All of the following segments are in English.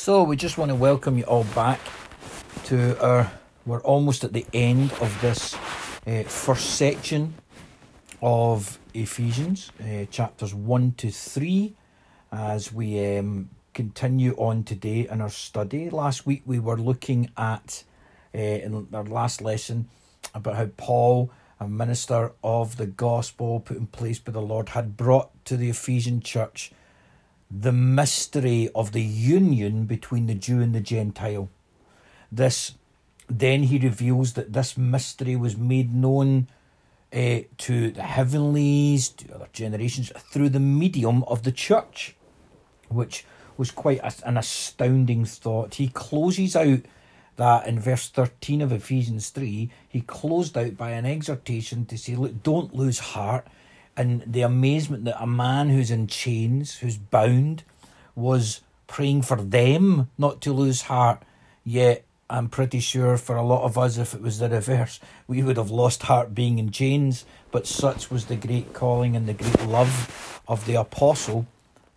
So we just want to welcome you all back to our. We're almost at the end of this uh, first section of Ephesians, uh, chapters one to three, as we um, continue on today in our study. Last week we were looking at uh, in our last lesson about how Paul, a minister of the gospel put in place by the Lord, had brought to the Ephesian church the mystery of the union between the Jew and the Gentile. This then he reveals that this mystery was made known uh, to the heavenlies, to other generations, through the medium of the church, which was quite a, an astounding thought. He closes out that in verse 13 of Ephesians 3, he closed out by an exhortation to say, Look, don't lose heart and the amazement that a man who's in chains, who's bound, was praying for them not to lose heart. Yet, I'm pretty sure for a lot of us, if it was the reverse, we would have lost heart being in chains. But such was the great calling and the great love of the apostle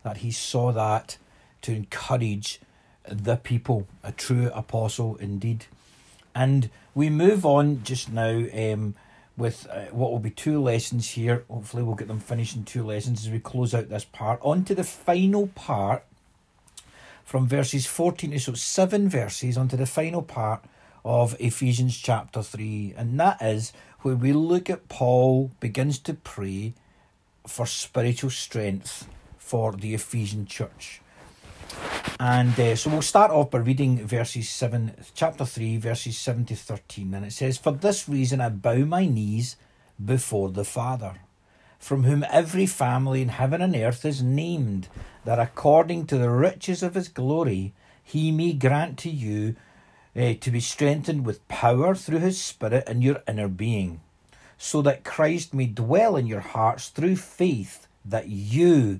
that he saw that to encourage the people, a true apostle indeed. And we move on just now. Um, with uh, what will be two lessons here. Hopefully, we'll get them finished in two lessons as we close out this part. On to the final part from verses 14 to so seven verses onto the final part of Ephesians chapter 3, and that is where we look at Paul begins to pray for spiritual strength for the Ephesian church. And uh, so we'll start off by reading verses 7, chapter 3, verses 7 to 13. And it says, For this reason I bow my knees before the Father, from whom every family in heaven and earth is named, that according to the riches of his glory he may grant to you uh, to be strengthened with power through his Spirit in your inner being, so that Christ may dwell in your hearts through faith, that you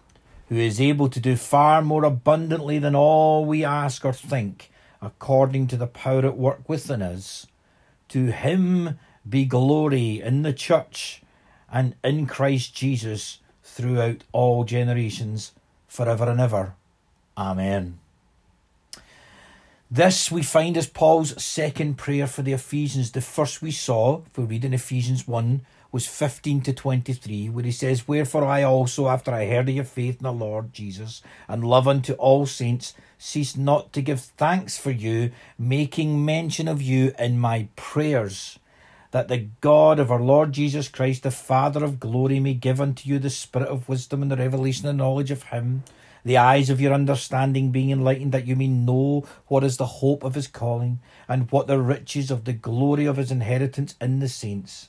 who is able to do far more abundantly than all we ask or think, according to the power at work within us. To him be glory in the church and in Christ Jesus throughout all generations, forever and ever. Amen. This we find as Paul's second prayer for the Ephesians. The first we saw, if we read in Ephesians 1, was 15 to 23, where he says, Wherefore I also, after I heard of your faith in the Lord Jesus, and love unto all saints, cease not to give thanks for you, making mention of you in my prayers, that the God of our Lord Jesus Christ, the Father of glory, may give unto you the spirit of wisdom and the revelation and knowledge of him, the eyes of your understanding being enlightened, that you may know what is the hope of his calling, and what the riches of the glory of his inheritance in the saints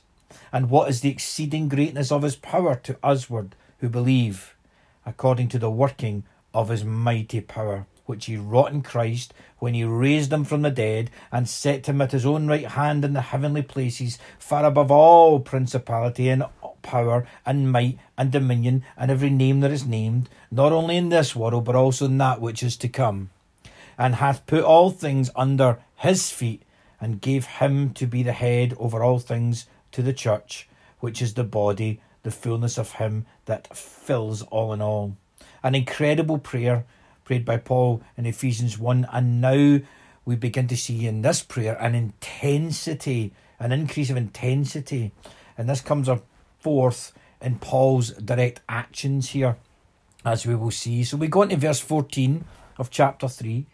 and what is the exceeding greatness of his power to usward who believe, according to the working of his mighty power, which he wrought in Christ when he raised him from the dead and set him at his own right hand in the heavenly places, far above all principality and power and might and dominion and every name that is named, not only in this world but also in that which is to come, and hath put all things under his feet, and gave him to be the head over all things to the church, which is the body, the fullness of Him that fills all in all. An incredible prayer prayed by Paul in Ephesians 1, and now we begin to see in this prayer an intensity, an increase of intensity. And this comes forth in Paul's direct actions here, as we will see. So we go into verse 14 of chapter 3,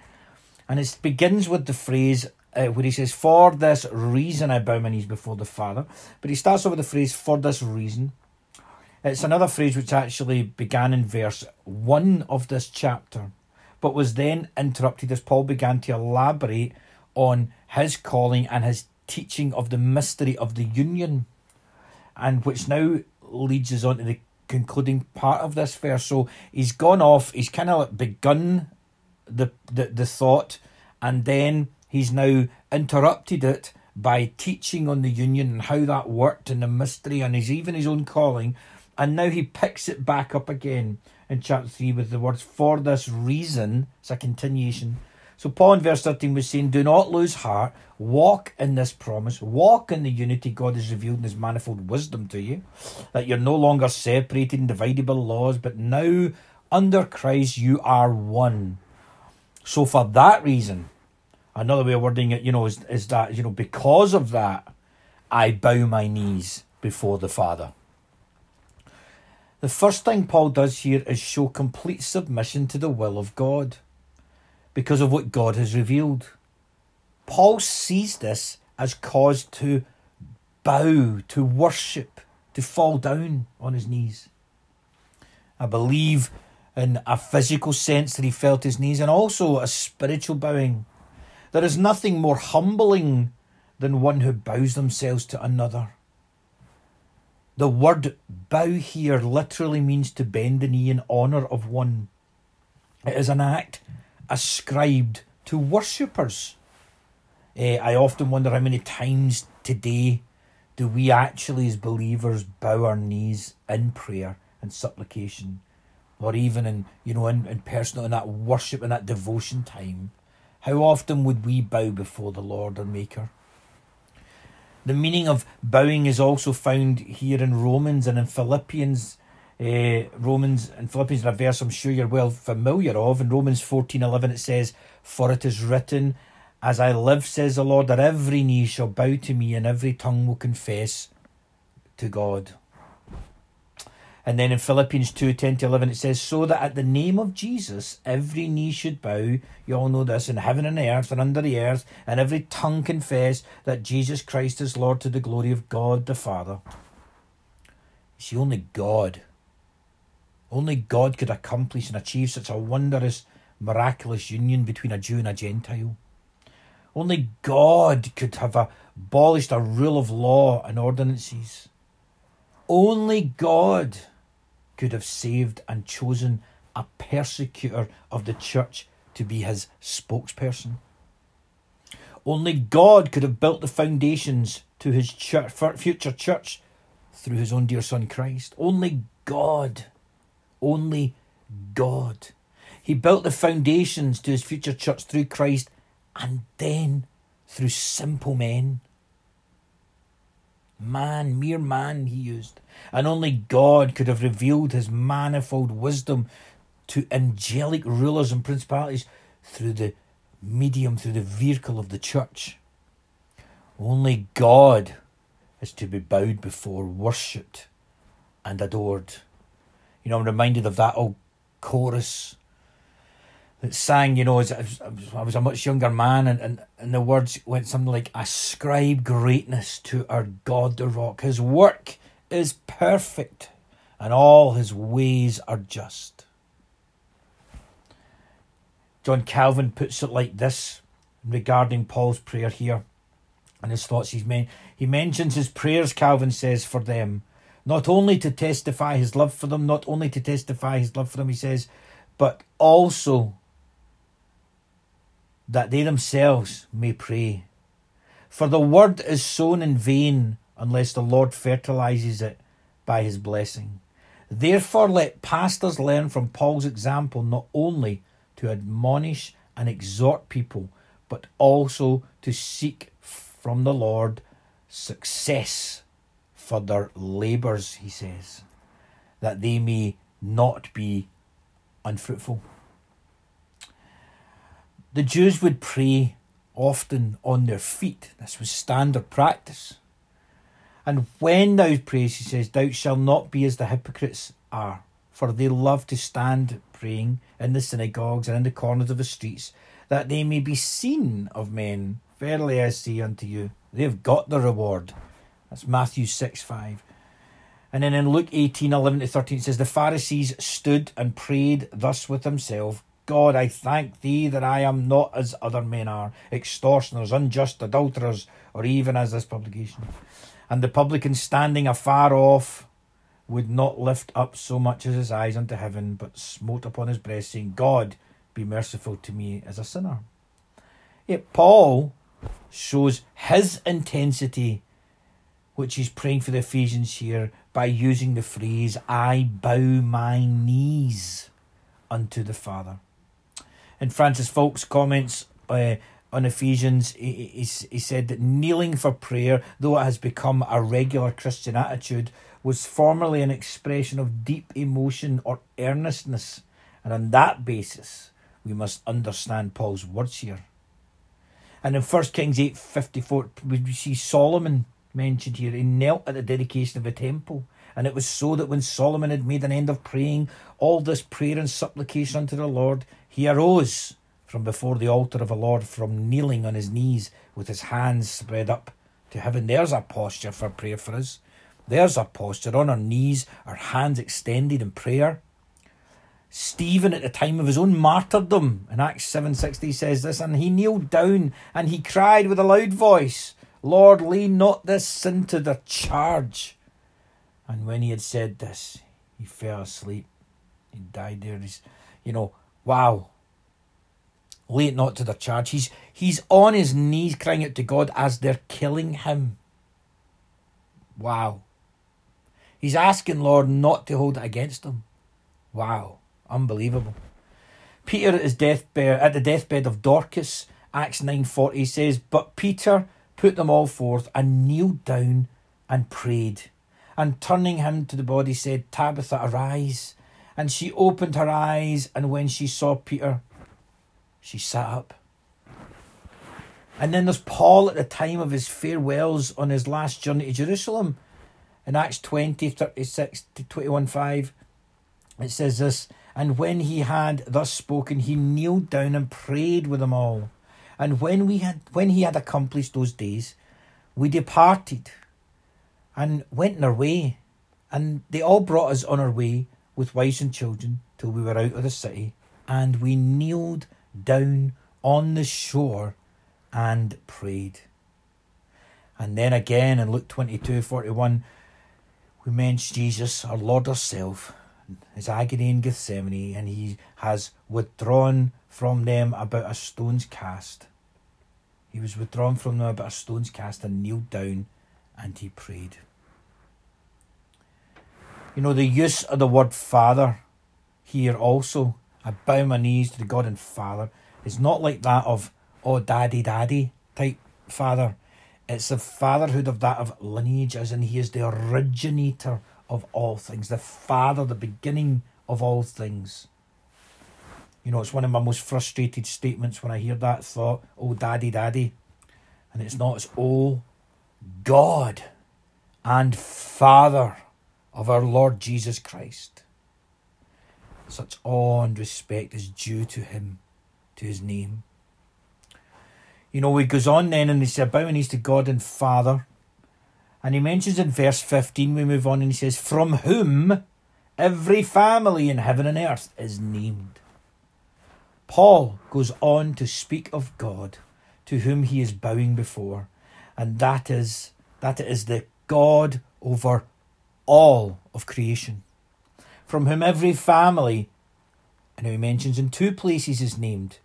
and it begins with the phrase, uh, where he says, For this reason I bow my knees before the Father. But he starts off with the phrase, For this reason. It's another phrase which actually began in verse 1 of this chapter, but was then interrupted as Paul began to elaborate on his calling and his teaching of the mystery of the union, and which now leads us on to the concluding part of this verse. So he's gone off, he's kind of begun the, the, the thought, and then he's now interrupted it by teaching on the union and how that worked and the mystery and his even his own calling. And now he picks it back up again in chapter 3 with the words, For this reason, it's a continuation. So Paul in verse 13 was saying, Do not lose heart, walk in this promise, walk in the unity God has revealed in his manifold wisdom to you, that you're no longer separated in divided by laws, but now under Christ you are one. So for that reason, another way of wording it, you know, is, is that, you know, because of that, I bow my knees before the Father. The first thing Paul does here is show complete submission to the will of God because of what God has revealed. Paul sees this as cause to bow, to worship, to fall down on his knees. I believe in a physical sense that he felt his knees and also a spiritual bowing. There is nothing more humbling than one who bows themselves to another. The word bow here literally means to bend the knee in honour of one. It is an act ascribed to worshippers. Uh, I often wonder how many times today do we actually, as believers, bow our knees in prayer and supplication, or even in you know in, in personal in that worship and that devotion time. How often would we bow before the Lord our Maker? The meaning of bowing is also found here in Romans and in Philippians. Uh, Romans and Philippians, in a verse I'm sure you're well familiar of. In Romans fourteen eleven, it says, For it is written, As I live, says the Lord, that every knee shall bow to me and every tongue will confess to God. And then in Philippians 2 10 to 11, it says, So that at the name of Jesus, every knee should bow. You all know this in heaven and earth and under the earth, and every tongue confess that Jesus Christ is Lord to the glory of God the Father. You see, only God, only God could accomplish and achieve such a wondrous, miraculous union between a Jew and a Gentile. Only God could have abolished a rule of law and ordinances. Only God could have saved and chosen a persecutor of the church to be his spokesperson. Only God could have built the foundations to his church, future church through his own dear son Christ. Only God. Only God. He built the foundations to his future church through Christ and then through simple men. Man, mere man, he used. And only God could have revealed his manifold wisdom to angelic rulers and principalities through the medium, through the vehicle of the church. Only God is to be bowed before, worshipped, and adored. You know, I'm reminded of that old chorus that sang, you know, as I was a much younger man, and, and, and the words went something like, Ascribe greatness to our God the rock. His work is perfect, and all his ways are just. John Calvin puts it like this regarding Paul's prayer here and his thoughts. He's men- he mentions his prayers, Calvin says, for them, not only to testify his love for them, not only to testify his love for them, he says, but also that they themselves may pray. For the word is sown in vain unless the Lord fertilizes it by his blessing. Therefore, let pastors learn from Paul's example not only to admonish and exhort people, but also to seek from the Lord success for their labours, he says, that they may not be unfruitful. The Jews would pray often on their feet. This was standard practice. And when thou prayest, he says, thou shalt not be as the hypocrites are, for they love to stand praying in the synagogues and in the corners of the streets, that they may be seen of men. Verily I say unto you, they have got the reward. That's Matthew 6 5. And then in Luke 18 11 to 13, it says, The Pharisees stood and prayed thus with himself God, I thank thee that I am not as other men are, extortioners, unjust, adulterers, or even as this publication. And the publican standing afar off would not lift up so much as his eyes unto heaven, but smote upon his breast, saying, God, be merciful to me as a sinner. Yet Paul shows his intensity, which he's praying for the Ephesians here, by using the phrase, I bow my knees unto the Father. And Francis Foulkes comments uh, on Ephesians, he, he, he said that kneeling for prayer, though it has become a regular Christian attitude, was formerly an expression of deep emotion or earnestness. And on that basis, we must understand Paul's words here. And in 1 Kings 8 54, we see Solomon mentioned here. He knelt at the dedication of the temple. And it was so that when Solomon had made an end of praying all this prayer and supplication unto the Lord, he arose from before the altar of the Lord, from kneeling on his knees with his hands spread up to heaven. There's a posture for prayer for us. There's a posture on our knees, our hands extended in prayer. Stephen, at the time of his own martyrdom, in Acts 7.60 says this, and he kneeled down and he cried with a loud voice, Lord, lay not this sin to their charge. And when he had said this, he fell asleep. He died there. He's, you know, wow. Lay it not to their charge. He's he's on his knees crying out to God as they're killing him. Wow. He's asking Lord not to hold it against him. Wow. Unbelievable. Peter at his deathbed at the deathbed of Dorcas, Acts nine forty says, But Peter put them all forth and kneeled down and prayed. And turning him to the body said, Tabitha, arise. And she opened her eyes, and when she saw Peter, she sat up. And then there's Paul at the time of his farewells on his last journey to Jerusalem. In Acts 20, 36 to 21 5, it says this and when he had thus spoken, he kneeled down and prayed with them all. And when we had when he had accomplished those days, we departed and went on our way. And they all brought us on our way with wives and children till we were out of the city. And we kneeled down on the shore and prayed. And then again in Luke 22 41, we mention Jesus, our Lord ourself, his agony in Gethsemane, and he has withdrawn from them about a stone's cast. He was withdrawn from them about a stone's cast and kneeled down and he prayed. You know, the use of the word Father here also, I bow my knees to the God and Father, is not like that of, oh, daddy, daddy type father. It's the fatherhood of that of lineage, as in he is the originator of all things, the Father, the beginning of all things. You know, it's one of my most frustrated statements when I hear that thought, oh, daddy, daddy. And it's not, it's oh, God and Father of our Lord Jesus Christ. Such awe and respect is due to him, to his name. You know, he goes on then and he says, Bow knees to God and Father and he mentions in verse 15, we move on and he says, From whom every family in heaven and earth is named. Paul goes on to speak of God to whom he is bowing before, and that is that is the God over all of creation, from whom every family, and he mentions in two places is named.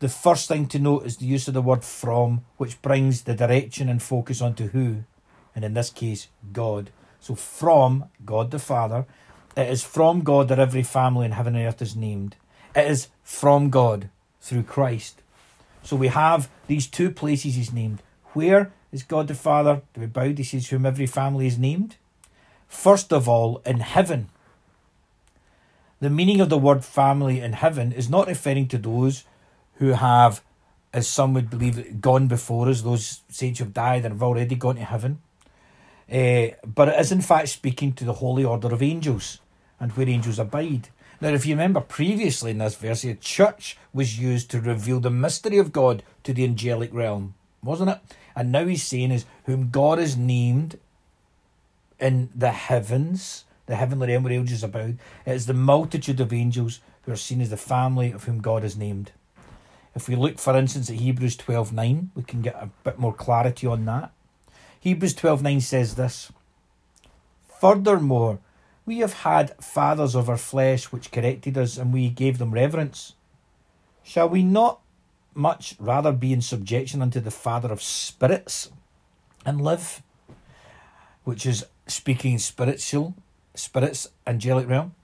The first thing to note is the use of the word from, which brings the direction and focus onto who and in this case, God. So from God the Father, it is from God that every family in heaven and earth is named. It is from God through Christ. So we have these two places he's named. Where is God the Father to be bowed? He says, whom every family is named. First of all, in heaven. The meaning of the word family in heaven is not referring to those who have, as some would believe, gone before us, those saints who have died and have already gone to heaven. Uh, but it is in fact speaking to the holy order of angels and where angels abide. Now, if you remember previously in this verse, the church was used to reveal the mystery of God to the angelic realm, wasn't it? And now he's saying is whom God has named in the heavens, the heavenly realm where angels abide. It is the multitude of angels who are seen as the family of whom God has named. If we look, for instance, at Hebrews twelve nine, we can get a bit more clarity on that. Hebrews 12:9 says this. Furthermore, we have had fathers of our flesh which corrected us and we gave them reverence. Shall we not much rather be in subjection unto the Father of spirits and live, which is speaking spiritual, spirits, angelic realm.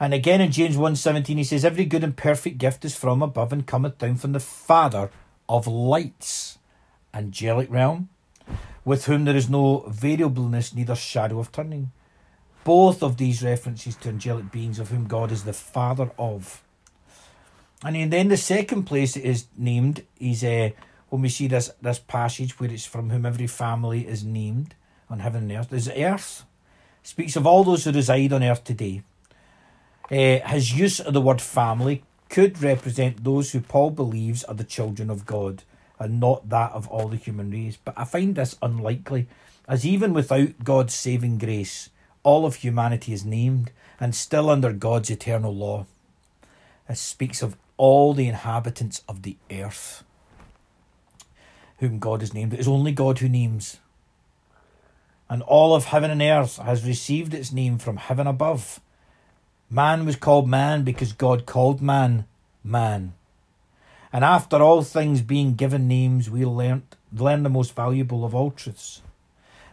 And again in James 1.17 he says, Every good and perfect gift is from above and cometh down from the Father of lights, angelic realm, with whom there is no variableness, neither shadow of turning. Both of these references to angelic beings of whom God is the Father of. And then the second place it is named is uh, when we see this, this passage where it's from whom every family is named on heaven and earth, is earth. Speaks of all those who reside on earth today. Uh, his use of the word family could represent those who Paul believes are the children of God and not that of all the human race. But I find this unlikely, as even without God's saving grace, all of humanity is named and still under God's eternal law. It speaks of all the inhabitants of the earth, whom God has named. It is only God who names. And all of heaven and earth has received its name from heaven above. Man was called man because God called man man. And after all things being given names, we learnt, learn the most valuable of all truths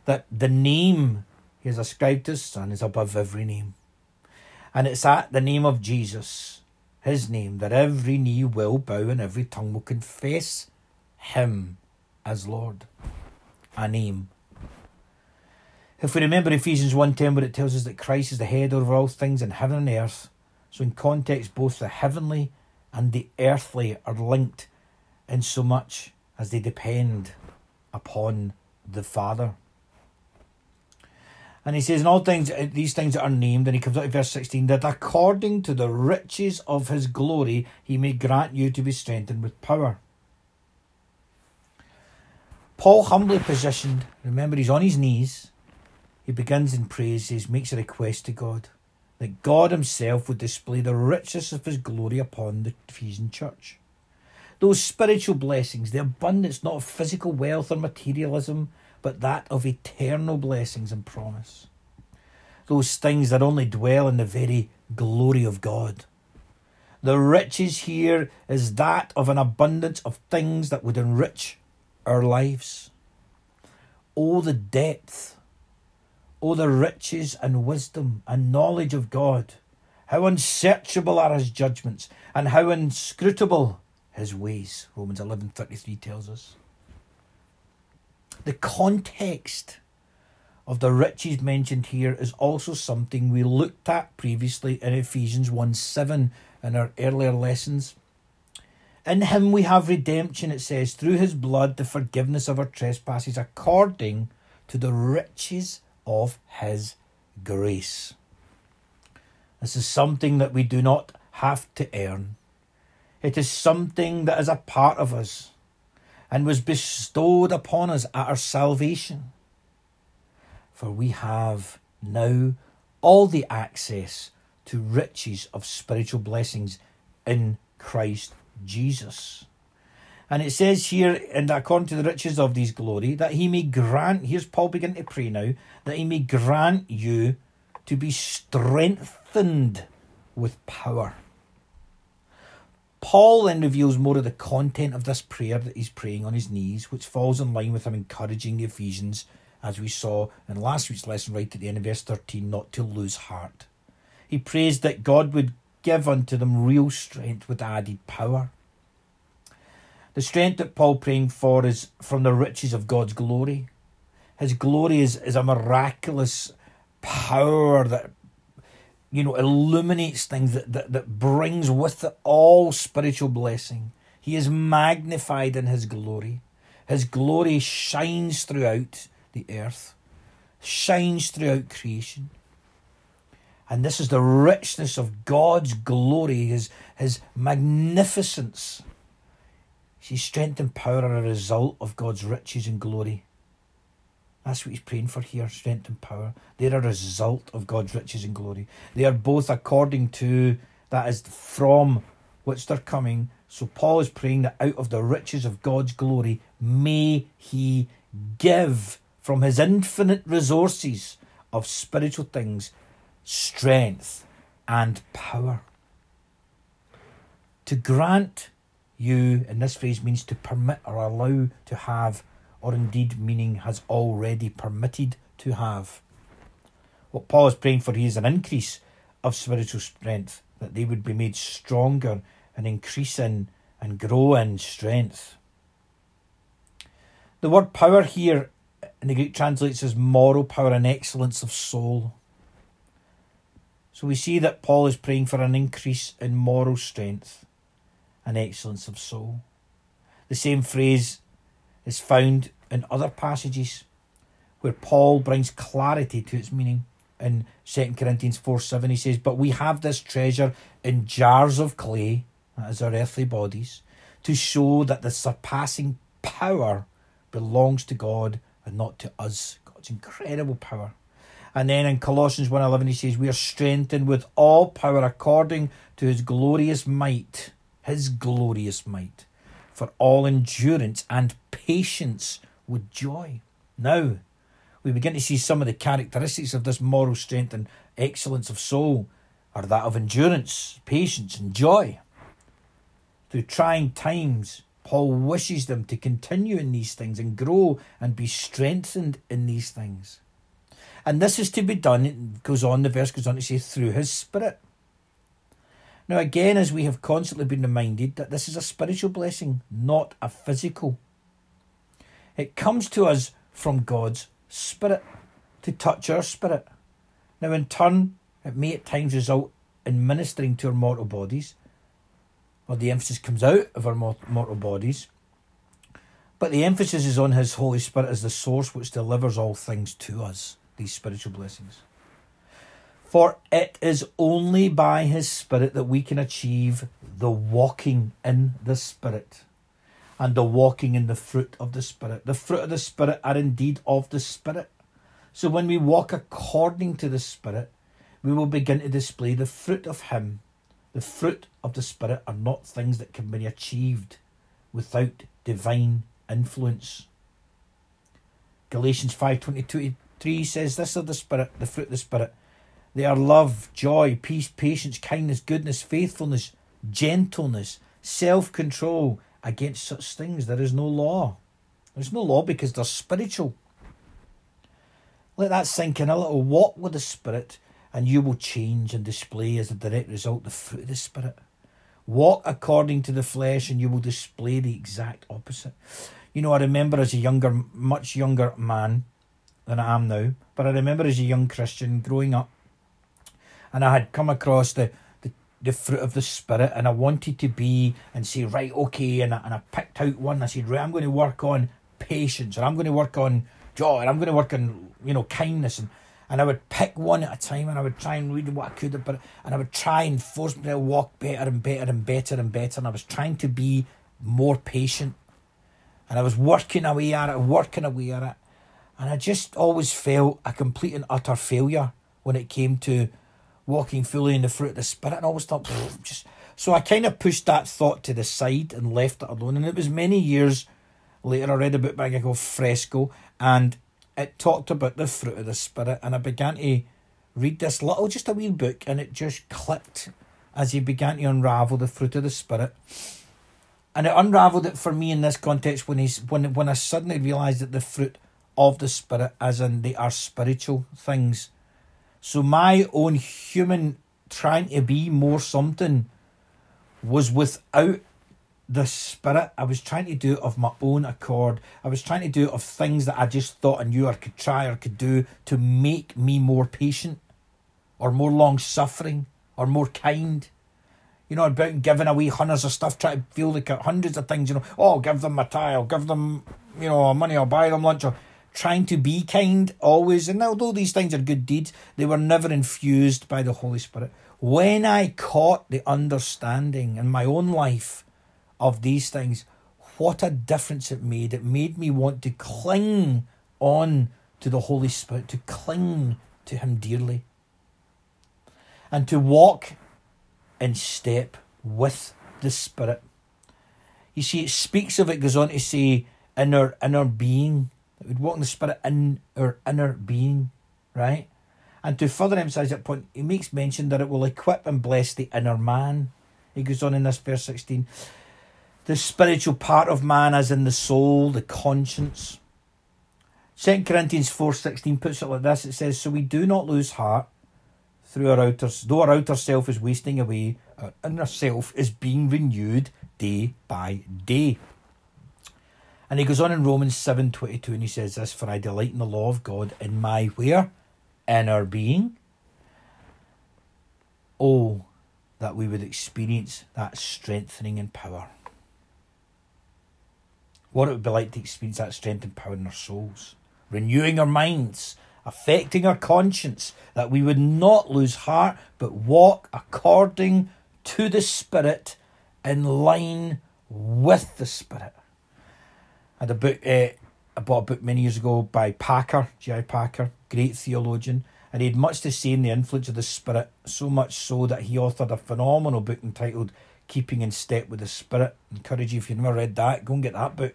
that the name he has ascribed to his Son is above every name. And it's at the name of Jesus his name, that every knee will bow and every tongue will confess him as Lord. A name. If we remember Ephesians 1.10 where it tells us that Christ is the head over all things in heaven and earth, so in context both the heavenly and the earthly are linked in so much as they depend upon the Father. And he says, in all things, uh, these things that are named, and he comes out to verse 16, that according to the riches of his glory, he may grant you to be strengthened with power. Paul, humbly positioned, remember he's on his knees, he begins in praise, he makes a request to God that God himself would display the riches of his glory upon the Ephesian church. Those spiritual blessings, the abundance not of physical wealth or materialism, but that of eternal blessings and promise. Those things that only dwell in the very glory of God. The riches here is that of an abundance of things that would enrich our lives. Oh, the depth, oh, the riches and wisdom and knowledge of God. How unsearchable are his judgments and how inscrutable his ways. Romans 11:33 tells us the context of the riches mentioned here is also something we looked at previously in Ephesians 1 7 in our earlier lessons. In him we have redemption, it says, through his blood, the forgiveness of our trespasses, according to the riches of his grace. This is something that we do not have to earn. It is something that is a part of us and was bestowed upon us at our salvation. For we have now all the access to riches of spiritual blessings in Christ Jesus. And it says here, and according to the riches of these glory, that he may grant, here's Paul beginning to pray now, that he may grant you to be strengthened with power Paul then reveals more of the content of this prayer that he's praying on his knees, which falls in line with him encouraging the Ephesians, as we saw in last week's lesson, right at the end of verse 13, not to lose heart. He prays that God would give unto them real strength with added power. The strength that Paul praying for is from the riches of God's glory. His glory is, is a miraculous power that you know, illuminates things, that, that, that brings with it all spiritual blessing. He is magnified in his glory. His glory shines throughout the earth, shines throughout creation. And this is the richness of God's glory, his, his magnificence. See, strength and power are a result of God's riches and glory. That's what he's praying for here strength and power. They're a result of God's riches and glory. They are both according to, that is from which they're coming. So Paul is praying that out of the riches of God's glory, may he give from his infinite resources of spiritual things strength and power. To grant you, and this phrase means to permit or allow to have, or indeed meaning has already permitted to have. What Paul is praying for here is an increase of spiritual strength, that they would be made stronger and increase in and grow in strength. The word power here in the Greek translates as moral power and excellence of soul. So we see that Paul is praying for an increase in moral strength and excellence of soul. The same phrase is found in other passages where Paul brings clarity to its meaning. In 2 Corinthians 4 7, he says, But we have this treasure in jars of clay, that is our earthly bodies, to show that the surpassing power belongs to God and not to us. God's incredible power. And then in Colossians 1:11 he says we are strengthened with all power according to his glorious might, his glorious might, for all endurance and patience with joy. Now, we begin to see some of the characteristics of this moral strength and excellence of soul are that of endurance, patience, and joy. Through trying times, Paul wishes them to continue in these things and grow and be strengthened in these things. And this is to be done, it goes on, the verse goes on to say, through his spirit. Now, again, as we have constantly been reminded, that this is a spiritual blessing, not a physical. It comes to us from God's spirit to touch our spirit. Now, in turn, it may at times result in ministering to our mortal bodies, or the emphasis comes out of our mortal bodies. But the emphasis is on His Holy Spirit as the source which delivers all things to us, these spiritual blessings. For it is only by His Spirit that we can achieve the walking in the Spirit and the walking in the fruit of the Spirit. The fruit of the Spirit are indeed of the Spirit. So when we walk according to the Spirit, we will begin to display the fruit of Him the fruit of the Spirit are not things that can be achieved without divine influence. Galatians 5.22 says this of the Spirit, the fruit of the Spirit. They are love, joy, peace, patience, kindness, goodness, faithfulness, gentleness, self-control. Against such things there is no law. There's no law because they're spiritual. Let that sink in a little. Walk with the Spirit and you will change and display as a direct result the fruit of the Spirit. Walk according to the flesh, and you will display the exact opposite. You know, I remember as a younger, much younger man than I am now, but I remember as a young Christian growing up, and I had come across the, the, the fruit of the Spirit, and I wanted to be and say, right, okay, and I, and I picked out one. I said, right, I'm going to work on patience, and I'm going to work on joy, and I'm going to work on, you know, kindness, and and I would pick one at a time and I would try and read what I could, but and I would try and force me to walk better and better and better and better. And I was trying to be more patient, and I was working away at it, working away at it, and I just always felt a complete and utter failure when it came to walking fully in the fruit of the spirit. And I always thought, just so I kind of pushed that thought to the side and left it alone. And it was many years later I read a book by a guy called Fresco, and it talked about the fruit of the Spirit, and I began to read this little, just a wee book, and it just clicked as he began to unravel the fruit of the Spirit. And it unravelled it for me in this context when he's when when I suddenly realised that the fruit of the Spirit, as in they are spiritual things. So my own human trying to be more something was without the spirit. I was trying to do it of my own accord. I was trying to do it of things that I just thought I knew I could try or could do to make me more patient or more long suffering or more kind. You know, about giving away hundreds of stuff, trying to feel like hundreds of things, you know, oh, I'll give them my tie, I'll give them, you know, money, I'll buy them lunch, or trying to be kind always. And although these things are good deeds, they were never infused by the Holy Spirit. When I caught the understanding in my own life of these things, what a difference it made. It made me want to cling on to the Holy Spirit, to cling to Him dearly, and to walk in step with the Spirit. You see, it speaks of it, goes on to say, in our inner being. It would walk in the Spirit in our inner being, right? And to further emphasize that point, he makes mention that it will equip and bless the inner man. He goes on in this verse 16 the spiritual part of man as in the soul, the conscience. 2 Corinthians 4.16 puts it like this. It says, So we do not lose heart through our outer, though our outer self is wasting away, our inner self is being renewed day by day. And he goes on in Romans 7.22 and he says this, For I delight in the law of God in my where? Inner being. Oh, that we would experience that strengthening and power. What it would be like to experience that strength and power in our souls, renewing our minds, affecting our conscience, that we would not lose heart, but walk according to the Spirit in line with the Spirit. I had a book, uh, I bought a book many years ago by Packer, J.I. Packer, great theologian, and he had much to say in the influence of the Spirit, so much so that he authored a phenomenal book entitled Keeping in Step with the Spirit. I encourage you, if you've never read that, go and get that book.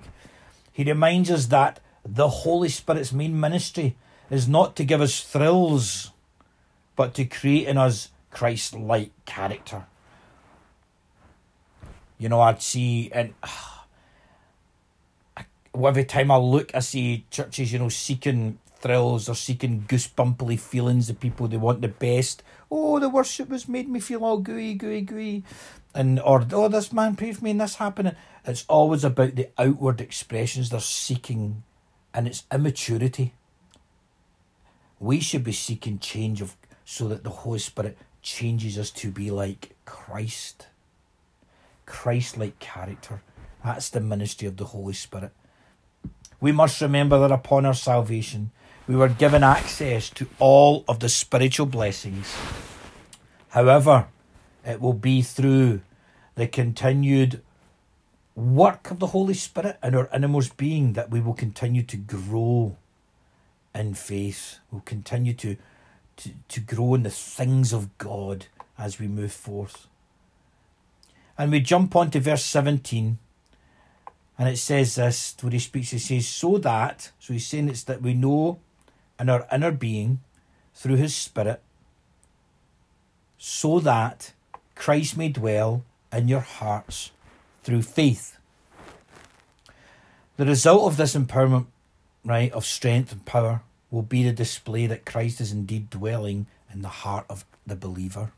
He reminds us that the Holy Spirit's main ministry is not to give us thrills, but to create in us Christ like character. You know, I'd see, and uh, every time I look, I see churches, you know, seeking thrills or seeking goosebumpily feelings of people they want the best. Oh, the worship was made me feel all gooey, gooey, gooey. And or oh this man prayed for me and this happening. It's always about the outward expressions they're seeking and it's immaturity. We should be seeking change of so that the Holy Spirit changes us to be like Christ. Christ like character. That's the ministry of the Holy Spirit. We must remember that upon our salvation, we were given access to all of the spiritual blessings. However, it will be through the continued work of the Holy Spirit in our innermost being that we will continue to grow in faith. We'll continue to, to, to grow in the things of God as we move forth. And we jump on to verse 17, and it says this, where he speaks, he says, So that, so he's saying it's that we know in our inner being through his Spirit, so that Christ may dwell in your hearts through faith. The result of this empowerment, right, of strength and power will be the display that Christ is indeed dwelling in the heart of the believer.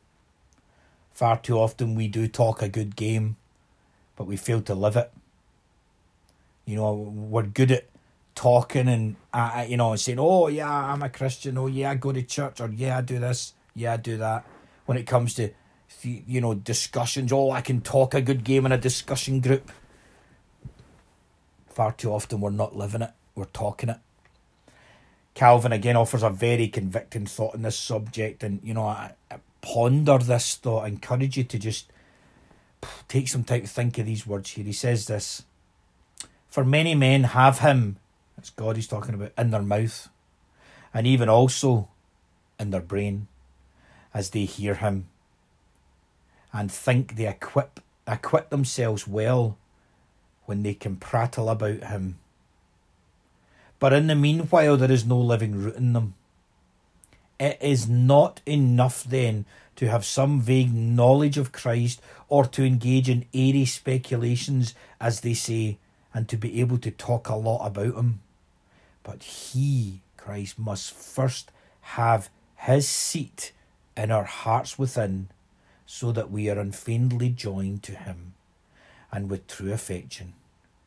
Far too often we do talk a good game, but we fail to live it. You know, we're good at talking and uh, you know saying, "Oh yeah, I'm a Christian. Oh yeah, I go to church. Or yeah, I do this. Yeah, I do that." When it comes to you know discussions, oh, I can talk a good game in a discussion group. Far too often we're not living it. We're talking it. Calvin again offers a very convicting thought on this subject, and you know, I, I ponder this thought. I encourage you to just take some time to think of these words here. He says this. For many men have him it's God he's talking about in their mouth and even also in their brain as they hear him and think they equip acquit themselves well when they can prattle about him. But in the meanwhile there is no living root in them. It is not enough then to have some vague knowledge of Christ or to engage in airy speculations, as they say, and to be able to talk a lot about him. But he, Christ, must first have his seat in our hearts within, so that we are unfeignedly joined to him and with true affection.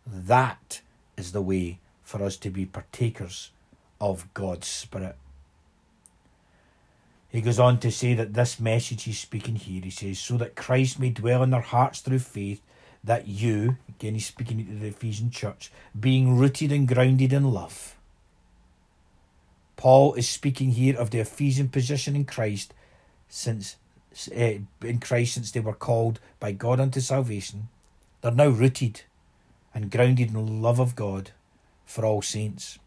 That is the way for us to be partakers of God's Spirit. He goes on to say that this message he's speaking here, he says, so that Christ may dwell in our hearts through faith, that you, again he's speaking to the Ephesian church, being rooted and grounded in love, Paul is speaking here of the Ephesian position in Christ since uh, in Christ since they were called by God unto salvation. They're now rooted and grounded in the love of God for all saints.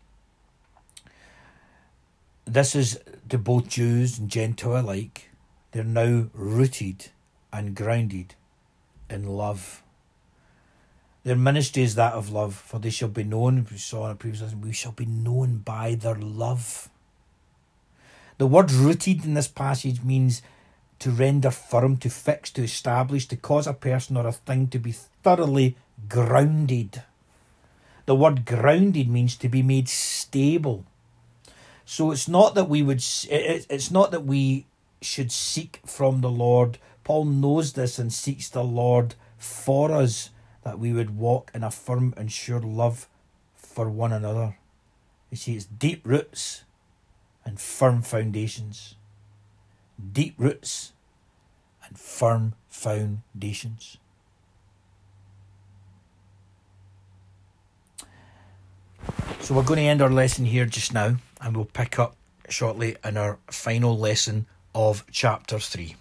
This is to both Jews and Gentile alike. They're now rooted and grounded in love. Their ministry is that of love, for they shall be known, we saw in a previous lesson, we shall be known by their love. The word rooted in this passage means to render firm, to fix, to establish, to cause a person or a thing to be thoroughly grounded. The word grounded means to be made stable. So it's not that we would, it's not that we should seek from the Lord. Paul knows this and seeks the Lord for us that we would walk in a firm and sure love for one another. You see, it's deep roots and firm foundations. Deep roots and firm foundations. So we're going to end our lesson here just now, and we'll pick up shortly in our final lesson of chapter 3.